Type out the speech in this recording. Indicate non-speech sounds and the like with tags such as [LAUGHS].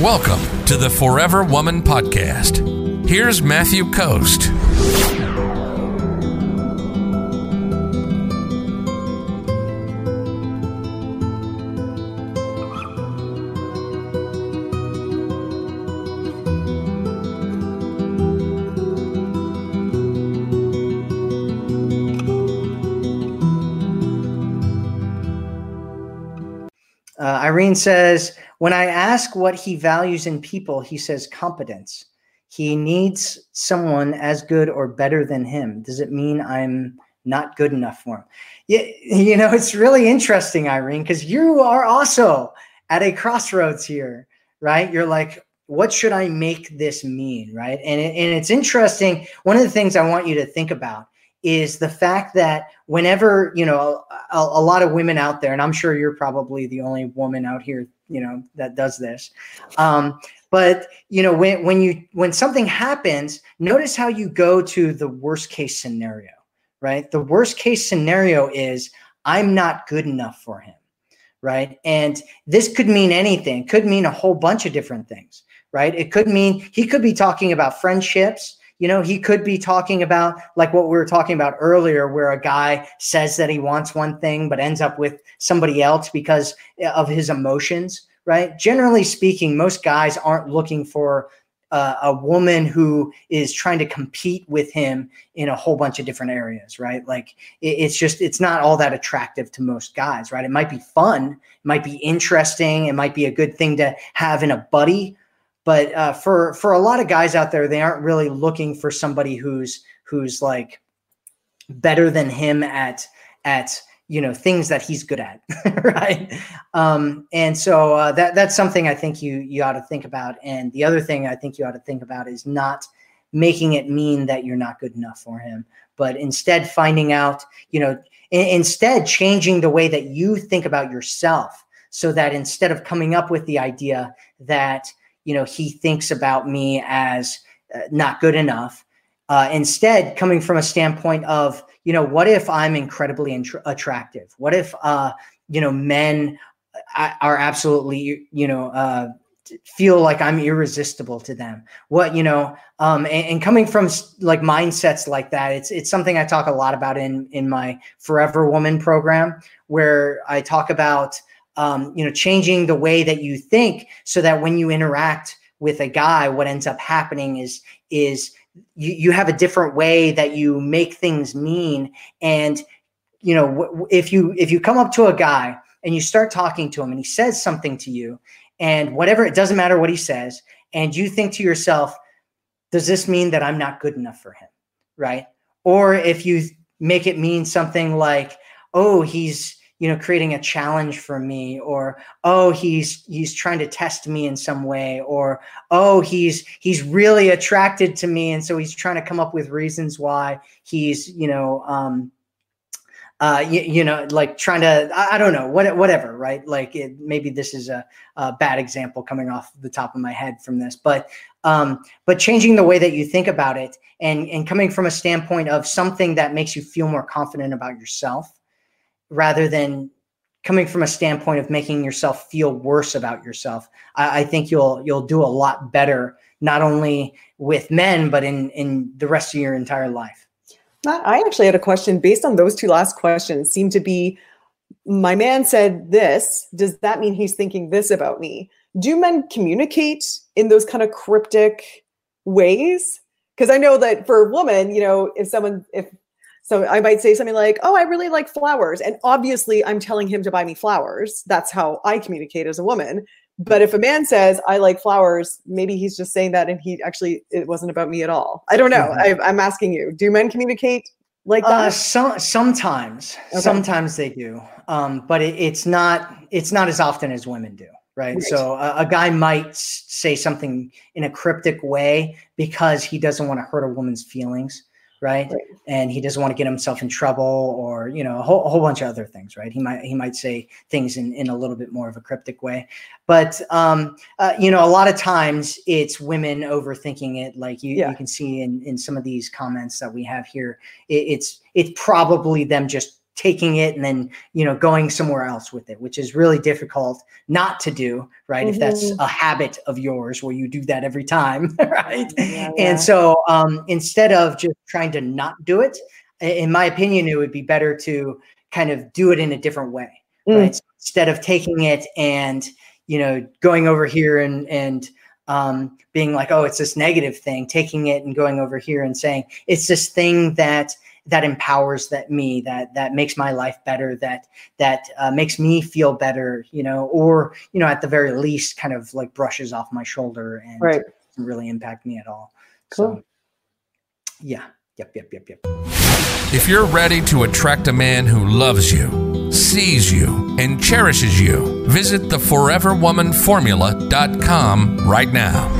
Welcome to the Forever Woman Podcast. Here's Matthew Coast. Uh, Irene says, when I ask what he values in people, he says competence. He needs someone as good or better than him. Does it mean I'm not good enough for him? Yeah, you know, it's really interesting, Irene, because you are also at a crossroads here, right? You're like, what should I make this mean, right? And, it, and it's interesting. One of the things I want you to think about is the fact that whenever you know a, a, lot of women out there and i'm sure you're probably the only woman out here you know that does this um, but you know when when you when something happens notice how you go to the worst case scenario right? The worst case scenario is i'm not good enough for him right? And this could mean anything. Could mean a whole bunch of different things right? It could mean he could be talking about friendships you know, he could be talking about like what we were talking about earlier, where a guy says that he wants one thing but ends up with somebody else because of his emotions, right? Generally speaking, most guys aren't looking for uh, a woman who is trying to compete with him in a whole bunch of different areas, right? Like it, it's just it's not all that attractive to most guys, right? It might be fun, it might be interesting, it might be a good thing to have in a buddy, but uh, for for a lot of guys out there, they aren't really looking for somebody who's who's like better than him at at you know things that he's good at, [LAUGHS] right? Um, and so uh, that that's something I think you you ought to think about. And the other thing I think you ought to think about is not making it mean that you're not good enough for him, but instead finding out, you know, instead changing the way that you think about yourself so that instead of coming up with the idea that you know he thinks about me as uh, not good enough uh, instead coming from a standpoint of you know what if i'm incredibly int- attractive? What if uh, you know men uh, are absolutely you know uh, feel like i'm irresistible to them? What you know um, and, and, coming from like mindsets like that it's it's something i talk a lot about in in my forever woman program where i talk about um, you know, changing the way that you think so that when you interact with a guy, what ends up happening is is you, you have a different way that you make things mean. And you know, if you if you come up to a guy and you start talking to him and he says something to you, and whatever it doesn't matter what he says, and you think to yourself, does this mean that I'm not good enough for him? Right? Or if you make it mean something like, oh, he's you know creating a challenge for me or oh he's he's trying to test me in some way or oh he's he's really attracted to me and so he's trying to come up with reasons why he's you know um uh, you, you, know, like trying to, I, I, don't know, what, whatever, right? Like it, maybe this is a, a, bad example coming off the top of my head from this, but, um, but changing the way that you think about it and, and coming from a standpoint of something that makes you feel more confident about yourself rather than coming from a standpoint of making yourself feel worse about yourself. I, I, think you'll you'll do a lot better, not only with men, but in in the rest of your entire life. I actually had a question based on those two last questions. Seem to be, my man said this. Does that mean he's thinking this about me? Do men communicate in those kind of cryptic ways? Because I know that for a woman, you know, if someone if so I might say something like, "Oh, I really like flowers," and obviously I'm telling him to buy me flowers. That's how I communicate as a woman. But if a man says, "I like flowers," maybe he's just saying that, and he actually it wasn't about me at all. I don't know. Mm-hmm. I, am asking you: Do men communicate like that? Uh, some sometimes, okay. sometimes they do, um, but it, it's not it's not as often as women do. Right? right. So a, a guy might say something in a cryptic way because he doesn't want to hurt a woman's feelings right? right? And he doesn't want to get himself in trouble or you know a whole, a whole bunch of other things, right? He might he might say things in in a little bit more of a cryptic way, but um, uh, you know a lot of times it's women overthinking it, like you, yeah. you can see in in some of these comments that we have here. It, it's it's probably them just taking it and then you know going somewhere else with it which is really difficult not to do right mm-hmm. if that's mm-hmm. a habit of yours where you do that every time [LAUGHS] right yeah, yeah. and so um, instead of just trying to not do it in my opinion it would be better to kind of do it in a different way mm. right so instead of taking it and you know going over here and and um, being like oh it's this negative thing taking it and going over here and saying it's this thing that that empowers that me that that makes my life better that that uh, makes me feel better you know or you know at the very least kind of like brushes off my shoulder and right. doesn't really impact me at all cool. so yeah yep yep yep yep if you're ready to attract a man who loves you sees you and cherishes you visit theforeverwomanformula.com right now